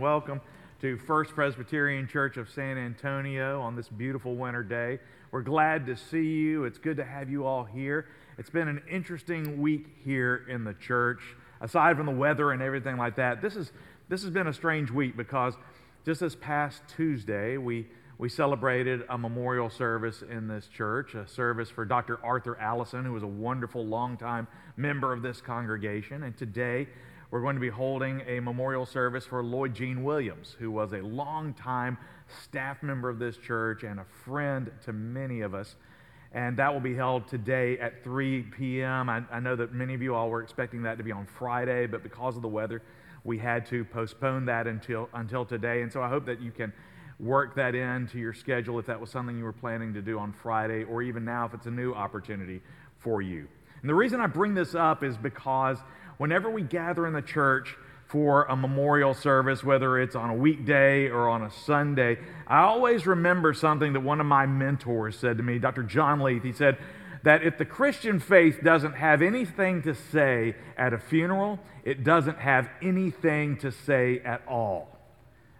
Welcome to First Presbyterian Church of San Antonio on this beautiful winter day. We're glad to see you. It's good to have you all here. It's been an interesting week here in the church. Aside from the weather and everything like that, this, is, this has been a strange week because just this past Tuesday, we, we celebrated a memorial service in this church, a service for Dr. Arthur Allison, who was a wonderful, longtime member of this congregation. And today, we're going to be holding a memorial service for Lloyd Jean Williams, who was a longtime staff member of this church and a friend to many of us. And that will be held today at 3 p.m. I, I know that many of you all were expecting that to be on Friday, but because of the weather, we had to postpone that until, until today. And so I hope that you can work that into your schedule if that was something you were planning to do on Friday, or even now if it's a new opportunity for you. And the reason I bring this up is because whenever we gather in the church for a memorial service, whether it's on a weekday or on a Sunday, I always remember something that one of my mentors said to me, Dr. John Leith. He said, that if the Christian faith doesn't have anything to say at a funeral, it doesn't have anything to say at all.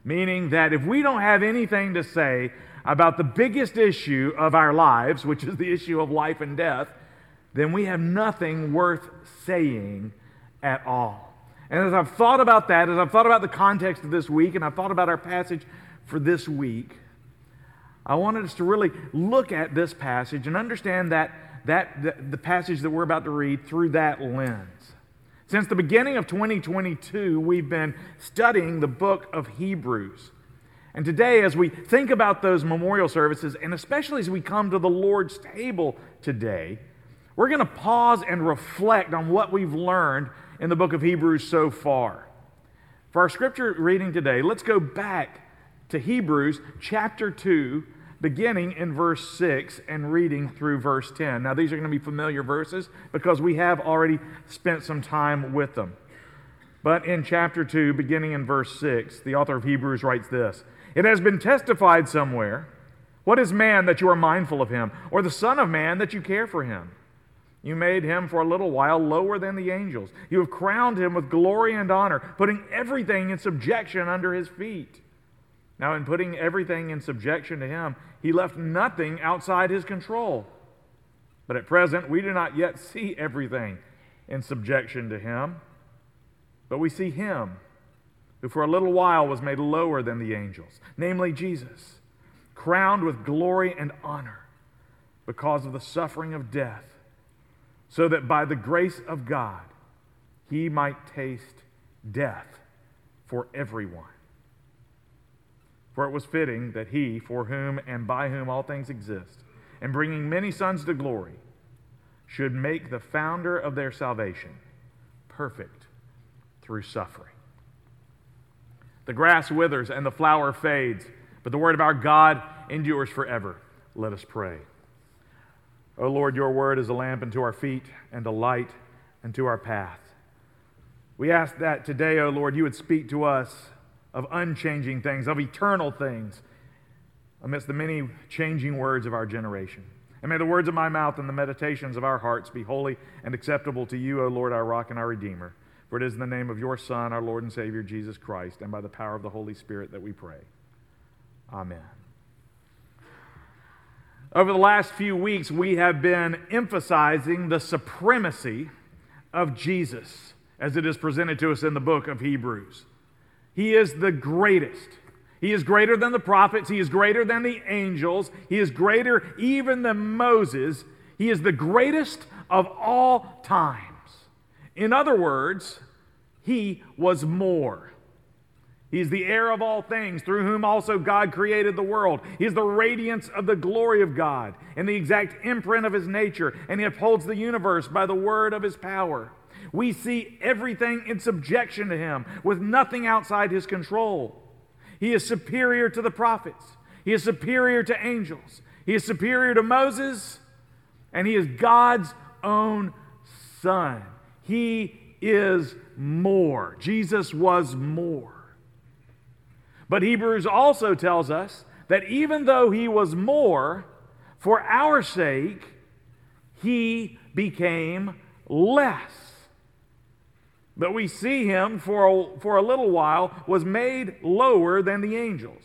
Meaning that if we don't have anything to say about the biggest issue of our lives, which is the issue of life and death, then we have nothing worth saying at all. And as I've thought about that, as I've thought about the context of this week, and I've thought about our passage for this week, I wanted us to really look at this passage and understand that, that the, the passage that we're about to read through that lens. Since the beginning of 2022, we've been studying the book of Hebrews. And today, as we think about those memorial services, and especially as we come to the Lord's table today, we're going to pause and reflect on what we've learned in the book of Hebrews so far. For our scripture reading today, let's go back to Hebrews chapter 2, beginning in verse 6 and reading through verse 10. Now, these are going to be familiar verses because we have already spent some time with them. But in chapter 2, beginning in verse 6, the author of Hebrews writes this It has been testified somewhere What is man that you are mindful of him, or the Son of Man that you care for him? You made him for a little while lower than the angels. You have crowned him with glory and honor, putting everything in subjection under his feet. Now, in putting everything in subjection to him, he left nothing outside his control. But at present, we do not yet see everything in subjection to him, but we see him who for a little while was made lower than the angels, namely Jesus, crowned with glory and honor because of the suffering of death so that by the grace of God he might taste death for everyone. For it was fitting that he, for whom and by whom all things exist, and bringing many sons to glory, should make the founder of their salvation perfect through suffering. The grass withers and the flower fades, but the word of our God endures forever. Let us pray. O oh Lord, your word is a lamp unto our feet and a light unto our path. We ask that today, O oh Lord, you would speak to us of unchanging things, of eternal things, amidst the many changing words of our generation. And may the words of my mouth and the meditations of our hearts be holy and acceptable to you, O Lord, our rock and our redeemer. For it is in the name of your Son, our Lord and Savior, Jesus Christ, and by the power of the Holy Spirit that we pray. Amen. Over the last few weeks, we have been emphasizing the supremacy of Jesus as it is presented to us in the book of Hebrews. He is the greatest. He is greater than the prophets. He is greater than the angels. He is greater even than Moses. He is the greatest of all times. In other words, he was more. He is the heir of all things, through whom also God created the world. He is the radiance of the glory of God and the exact imprint of his nature, and he upholds the universe by the word of his power. We see everything in subjection to him, with nothing outside his control. He is superior to the prophets, he is superior to angels, he is superior to Moses, and he is God's own son. He is more. Jesus was more. But Hebrews also tells us that even though he was more, for our sake, he became less. But we see him for a, for a little while was made lower than the angels.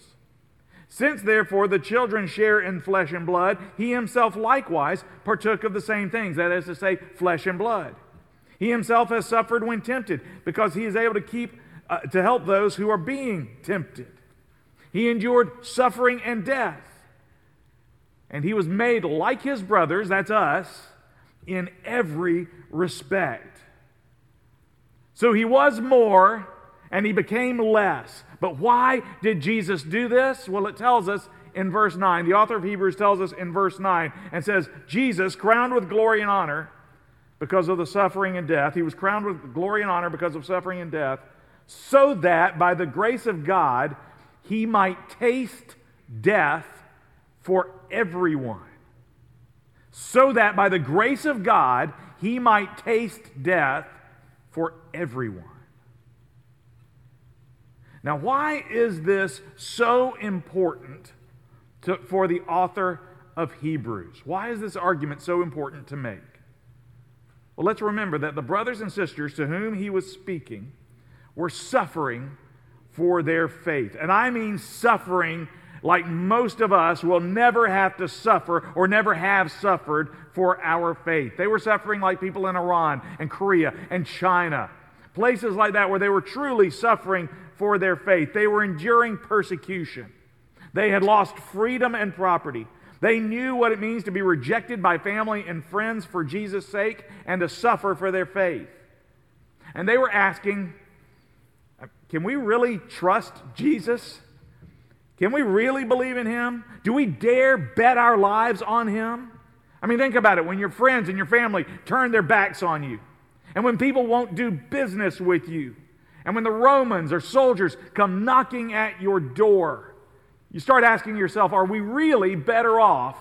Since therefore the children share in flesh and blood, he himself likewise partook of the same things, that is to say, flesh and blood. He himself has suffered when tempted, because he is able to keep uh, to help those who are being tempted. He endured suffering and death. And he was made like his brothers, that's us, in every respect. So he was more and he became less. But why did Jesus do this? Well, it tells us in verse 9. The author of Hebrews tells us in verse 9 and says, Jesus, crowned with glory and honor because of the suffering and death, he was crowned with glory and honor because of suffering and death, so that by the grace of God he might taste death for everyone. So that by the grace of God he might taste death for everyone. Now, why is this so important to, for the author of Hebrews? Why is this argument so important to make? Well, let's remember that the brothers and sisters to whom he was speaking were suffering for their faith. And I mean suffering like most of us will never have to suffer or never have suffered for our faith. They were suffering like people in Iran and Korea and China, places like that where they were truly suffering for their faith. They were enduring persecution. They had lost freedom and property. They knew what it means to be rejected by family and friends for Jesus' sake and to suffer for their faith. And they were asking, can we really trust Jesus? Can we really believe in him? Do we dare bet our lives on him? I mean, think about it. When your friends and your family turn their backs on you, and when people won't do business with you, and when the Romans or soldiers come knocking at your door, you start asking yourself, are we really better off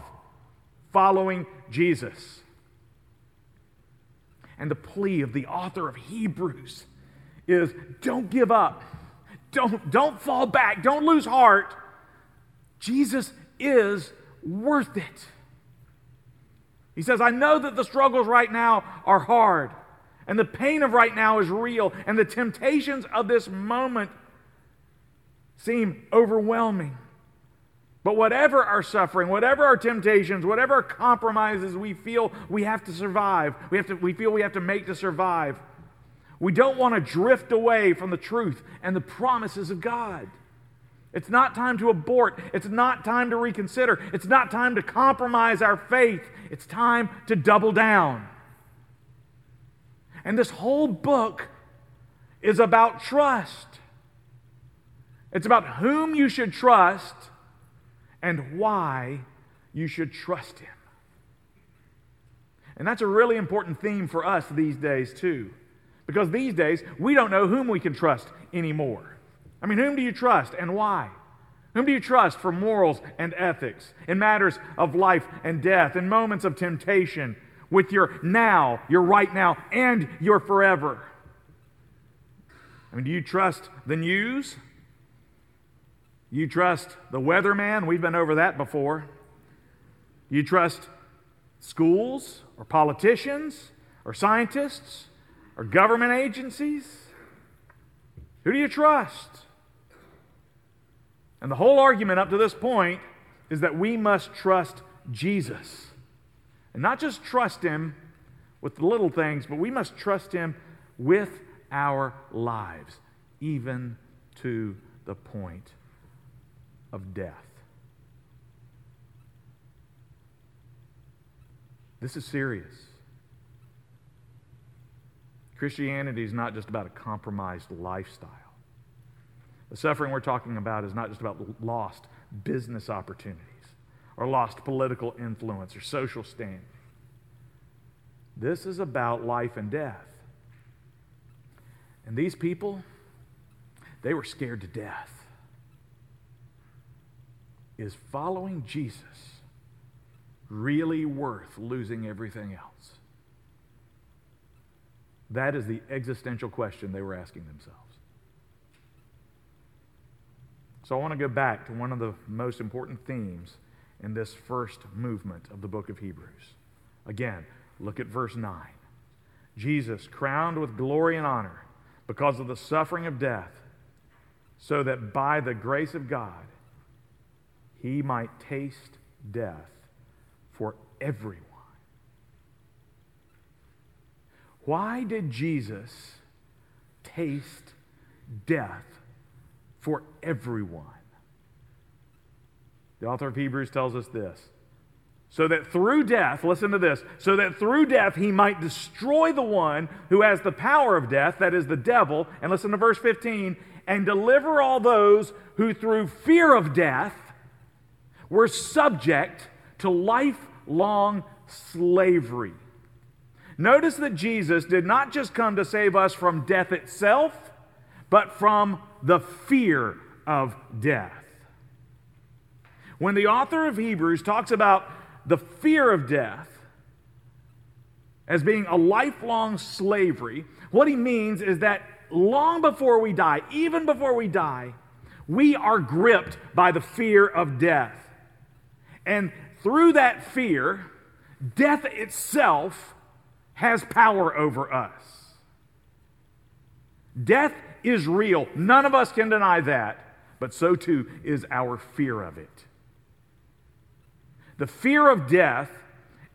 following Jesus? And the plea of the author of Hebrews is don't give up. Don't, don't fall back. Don't lose heart. Jesus is worth it. He says, I know that the struggles right now are hard. And the pain of right now is real, and the temptations of this moment seem overwhelming. But whatever our suffering, whatever our temptations, whatever our compromises we feel we have to survive, we, have to, we feel we have to make to survive, we don't want to drift away from the truth and the promises of God. It's not time to abort. It's not time to reconsider. It's not time to compromise our faith. It's time to double down. And this whole book is about trust. It's about whom you should trust and why you should trust him. And that's a really important theme for us these days, too. Because these days, we don't know whom we can trust anymore. I mean, whom do you trust and why? Whom do you trust for morals and ethics, in matters of life and death, in moments of temptation, with your now, your right now, and your forever. I mean, do you trust the news? You trust the weatherman? We've been over that before. You trust schools or politicians or scientists or government agencies? Who do you trust? And the whole argument up to this point is that we must trust Jesus. And not just trust Him with the little things, but we must trust Him with our lives, even to the point of death. This is serious. Christianity is not just about a compromised lifestyle. The suffering we're talking about is not just about lost business opportunities or lost political influence or social standing. This is about life and death. And these people, they were scared to death. Is following Jesus really worth losing everything else? That is the existential question they were asking themselves. So I want to go back to one of the most important themes in this first movement of the book of Hebrews. Again, look at verse 9. Jesus, crowned with glory and honor because of the suffering of death, so that by the grace of God he might taste death for everyone. Why did Jesus taste death for everyone? The author of Hebrews tells us this. So that through death, listen to this, so that through death he might destroy the one who has the power of death, that is the devil. And listen to verse 15, and deliver all those who through fear of death were subject to lifelong slavery. Notice that Jesus did not just come to save us from death itself, but from the fear of death. When the author of Hebrews talks about the fear of death as being a lifelong slavery, what he means is that long before we die, even before we die, we are gripped by the fear of death. And through that fear, death itself has power over us. Death is real. None of us can deny that, but so too is our fear of it. The fear of death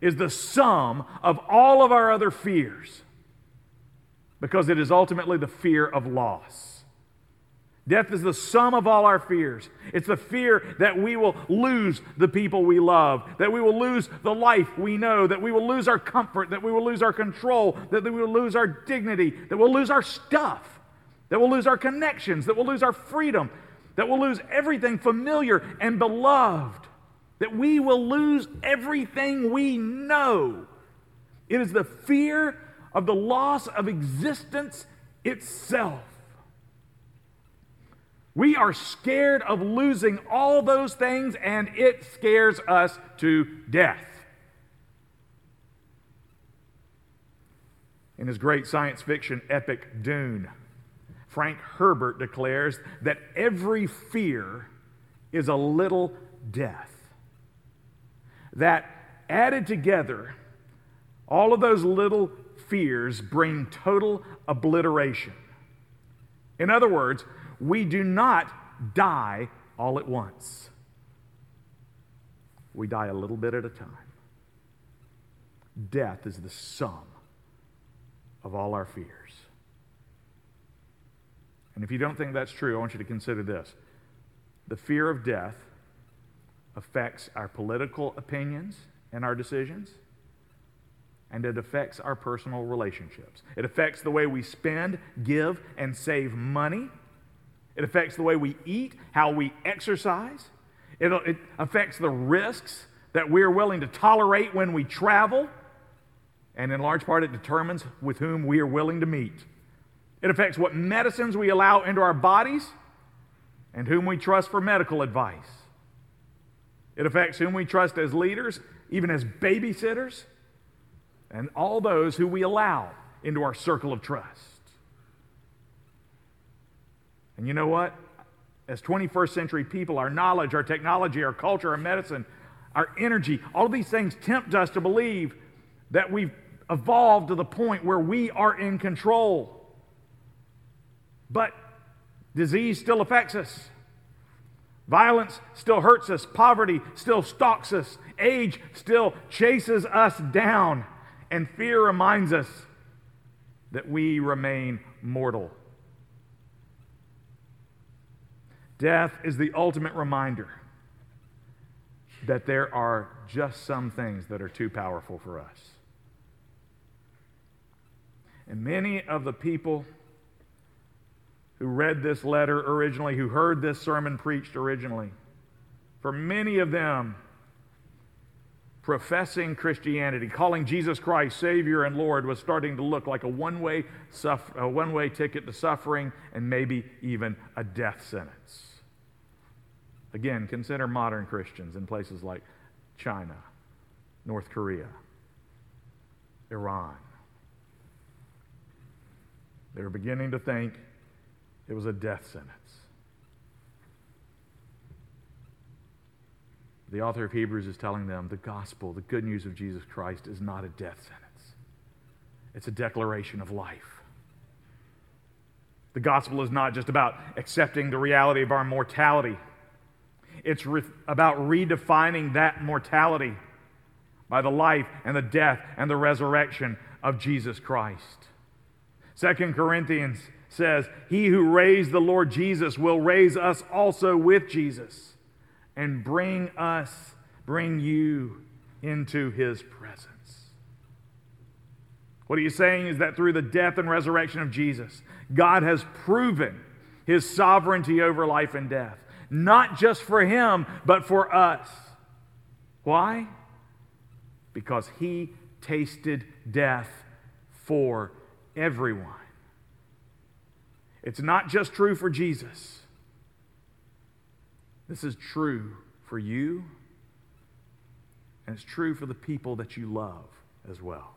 is the sum of all of our other fears because it is ultimately the fear of loss. Death is the sum of all our fears. It's the fear that we will lose the people we love, that we will lose the life we know, that we will lose our comfort, that we will lose our control, that we will lose our dignity, that we'll lose our stuff, that we'll lose our connections, that we'll lose our freedom, that we'll lose everything familiar and beloved, that we will lose everything we know. It is the fear of the loss of existence itself. We are scared of losing all those things, and it scares us to death. In his great science fiction epic Dune, Frank Herbert declares that every fear is a little death. That added together, all of those little fears bring total obliteration. In other words, we do not die all at once. We die a little bit at a time. Death is the sum of all our fears. And if you don't think that's true, I want you to consider this. The fear of death affects our political opinions and our decisions, and it affects our personal relationships. It affects the way we spend, give, and save money. It affects the way we eat, how we exercise. It, it affects the risks that we're willing to tolerate when we travel. And in large part, it determines with whom we are willing to meet. It affects what medicines we allow into our bodies and whom we trust for medical advice. It affects whom we trust as leaders, even as babysitters, and all those who we allow into our circle of trust. And you know what? As 21st century people, our knowledge, our technology, our culture, our medicine, our energy, all of these things tempt us to believe that we've evolved to the point where we are in control. But disease still affects us. Violence still hurts us. Poverty still stalks us. Age still chases us down. And fear reminds us that we remain mortal. Death is the ultimate reminder that there are just some things that are too powerful for us. And many of the people who read this letter originally, who heard this sermon preached originally, for many of them, professing Christianity, calling Jesus Christ Savior and Lord, was starting to look like a one way one-way ticket to suffering and maybe even a death sentence. Again, consider modern Christians in places like China, North Korea, Iran. They're beginning to think it was a death sentence. The author of Hebrews is telling them the gospel, the good news of Jesus Christ, is not a death sentence, it's a declaration of life. The gospel is not just about accepting the reality of our mortality, it's re- about redefining that mortality by the life and the death and the resurrection of Jesus Christ. Second Corinthians says, He who raised the Lord Jesus will raise us also with Jesus and bring us, bring you into his presence. What he is saying is that through the death and resurrection of Jesus, God has proven his sovereignty over life and death, not just for him, but for us. Why? Because he tasted death for everyone. It's not just true for Jesus, this is true for you, and it's true for the people that you love as well.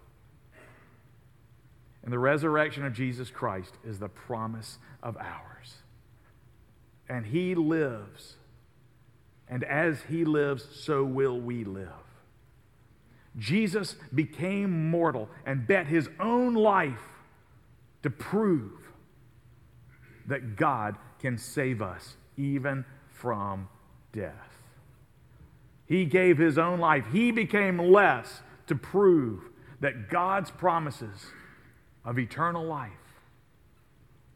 And the resurrection of Jesus Christ is the promise of ours. And He lives. And as He lives, so will we live. Jesus became mortal and bet His own life to prove that God can save us even from death. He gave His own life, He became less to prove that God's promises of eternal life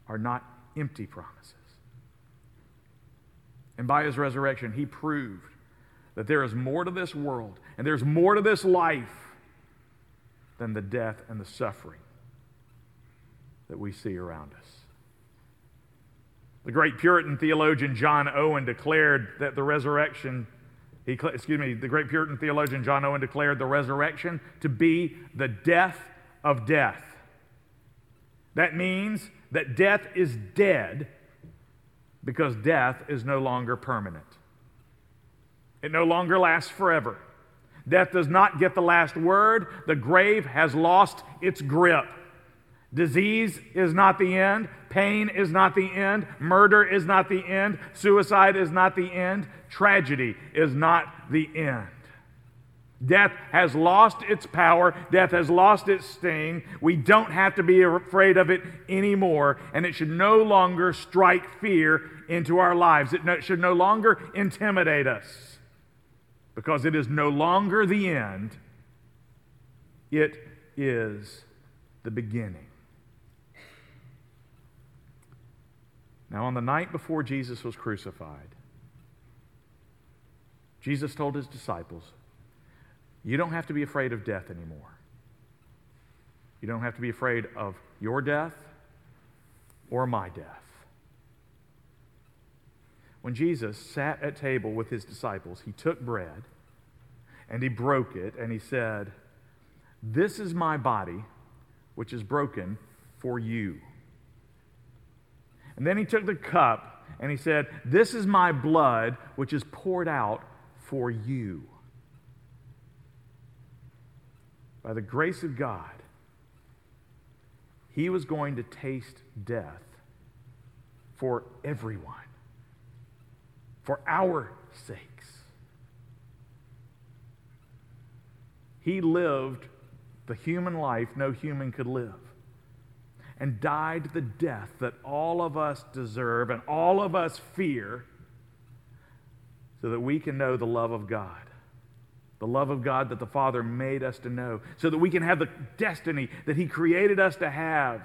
are not empty promises. And by his resurrection, he proved that there is more to this world and there's more to this life than the death and the suffering that we see around us. The great Puritan theologian John Owen declared that the resurrection, he, excuse me, the great Puritan theologian John Owen declared the resurrection to be the death of death. That means that death is dead because death is no longer permanent. It no longer lasts forever. Death does not get the last word. The grave has lost its grip. Disease is not the end. Pain is not the end. Murder is not the end. Suicide is not the end. Tragedy is not the end. Death has lost its power. Death has lost its sting. We don't have to be afraid of it anymore, and it should no longer strike fear into our lives. It should no longer intimidate us because it is no longer the end, it is the beginning. Now, on the night before Jesus was crucified, Jesus told his disciples, you don't have to be afraid of death anymore. You don't have to be afraid of your death or my death. When Jesus sat at table with his disciples, he took bread and he broke it and he said, This is my body, which is broken for you. And then he took the cup and he said, This is my blood, which is poured out for you. by the grace of God, he was going to taste death for everyone, for our sakes. He lived the human life no human could live and died the death that all of us deserve and all of us fear so that we can know the love of God the love of God that the Father made us to know, so that we can have the destiny that He created us to have.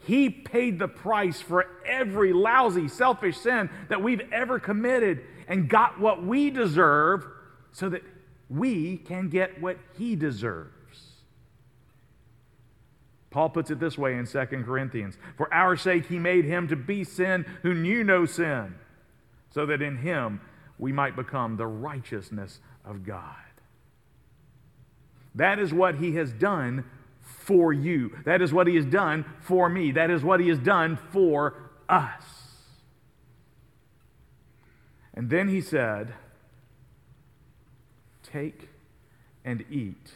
He paid the price for every lousy, selfish sin that we've ever committed and got what we deserve so that we can get what He deserves. Paul puts it this way in 2 Corinthians For our sake, He made Him to be sin who knew no sin, so that in Him we might become the righteousness of God. That is what he has done for you. That is what he has done for me. That is what he has done for us. And then he said, Take and eat,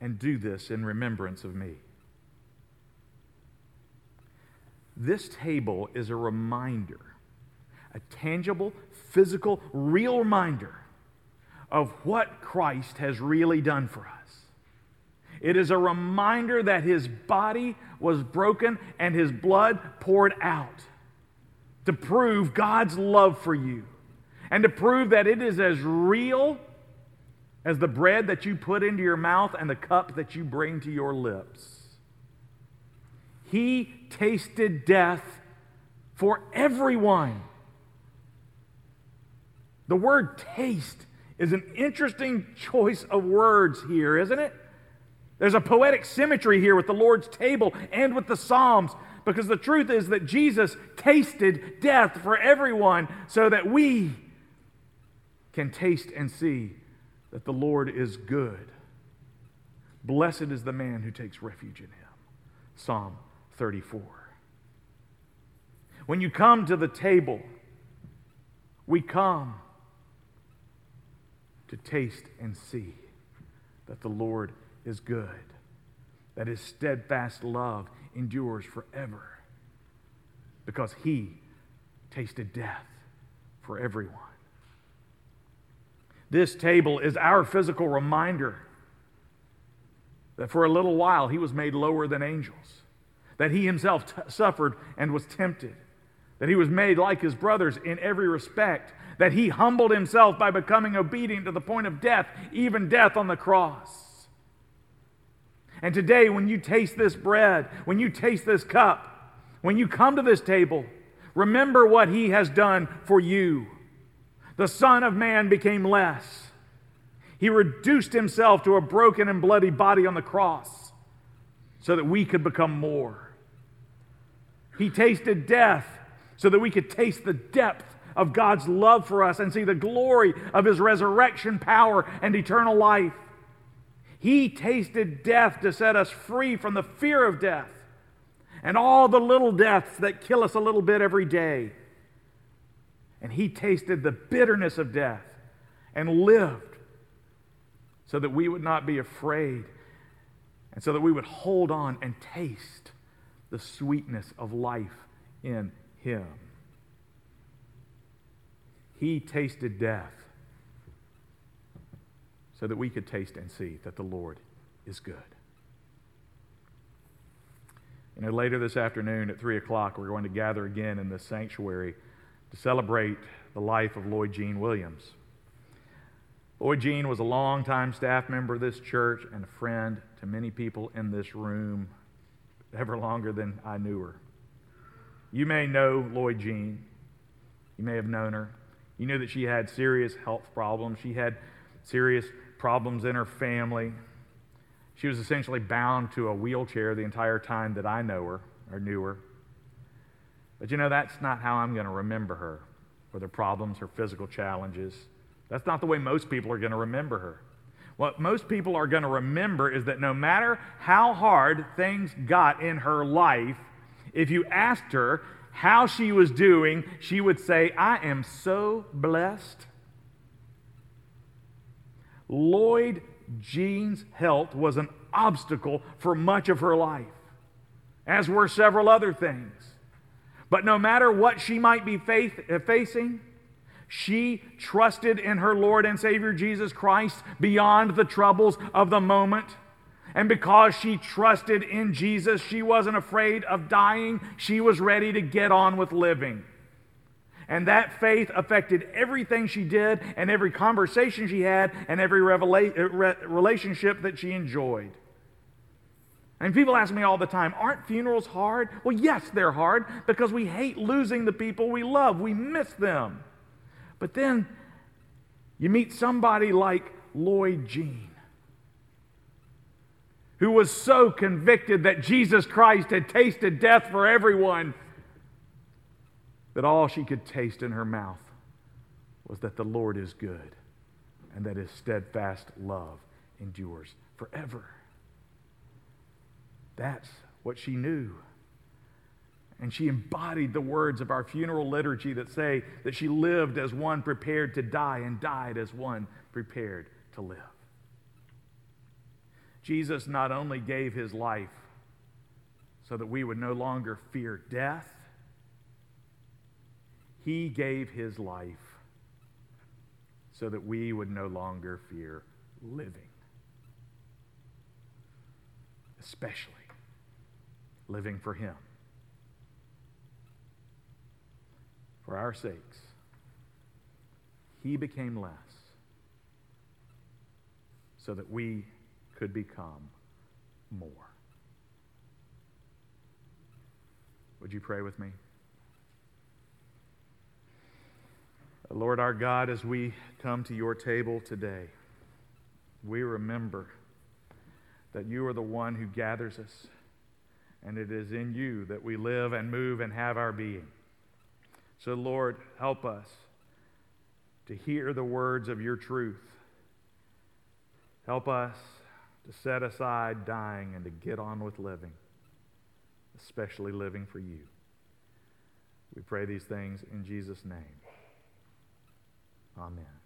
and do this in remembrance of me. This table is a reminder, a tangible, physical, real reminder of what Christ has really done for us. It is a reminder that his body was broken and his blood poured out to prove God's love for you and to prove that it is as real as the bread that you put into your mouth and the cup that you bring to your lips. He tasted death for everyone. The word taste is an interesting choice of words here, isn't it? There's a poetic symmetry here with the Lord's table and with the Psalms because the truth is that Jesus tasted death for everyone so that we can taste and see that the Lord is good. Blessed is the man who takes refuge in him. Psalm 34. When you come to the table, we come to taste and see that the Lord is good, that his steadfast love endures forever, because he tasted death for everyone. This table is our physical reminder that for a little while he was made lower than angels, that he himself t- suffered and was tempted, that he was made like his brothers in every respect, that he humbled himself by becoming obedient to the point of death, even death on the cross. And today, when you taste this bread, when you taste this cup, when you come to this table, remember what he has done for you. The Son of Man became less. He reduced himself to a broken and bloody body on the cross so that we could become more. He tasted death so that we could taste the depth of God's love for us and see the glory of his resurrection power and eternal life. He tasted death to set us free from the fear of death and all the little deaths that kill us a little bit every day and he tasted the bitterness of death and lived so that we would not be afraid and so that we would hold on and taste the sweetness of life in him. He tasted death so that we could taste and see that the Lord is good. You know, later this afternoon at 3 o'clock, we're going to gather again in the sanctuary to celebrate the life of Lloyd Jean Williams. Lloyd Jean was a longtime staff member of this church and a friend to many people in this room, ever longer than I knew her. You may know Lloyd Jean. You may have known her. You knew that she had serious health problems. She had serious problems in her family. She was essentially bound to a wheelchair the entire time that I know her or knew her. But you know, that's not how I'm going to remember her, or her problems, her physical challenges. That's not the way most people are going to remember her. What most people are going to remember is that no matter how hard things got in her life, if you asked her how she was doing, she would say, I am so blessed. Lloyd Jean's health was an obstacle for much of her life, as were several other things. But no matter what she might be faith, uh, facing, she trusted in her Lord and Savior Jesus Christ beyond the troubles of the moment. And because she trusted in Jesus, she wasn't afraid of dying. She was ready to get on with living. And that faith affected everything she did, and every conversation she had, and every revela- relationship that she enjoyed. And people ask me all the time, aren't funerals hard? Well, yes, they're hard because we hate losing the people we love. We miss them. But then you meet somebody like Lloyd Jean, who was so convicted that Jesus Christ had tasted death for everyone that all she could taste in her mouth was that the Lord is good and that his steadfast love endures forever. That's what she knew. And she embodied the words of our funeral liturgy that say that she lived as one prepared to die and died as one prepared to live. Jesus not only gave his life so that we would no longer fear death, he gave his life so that we would no longer fear living. especially living for Him. For our sakes, He became less so that we could become more. Would you pray with me? Lord our God, as we come to your table today, we remember that you are the one who gathers us, and it is in you that we live and move and have our being. So, Lord, help us to hear the words of your truth. Help us to set aside dying and to get on with living, especially living for you. We pray these things in Jesus' name. Amen.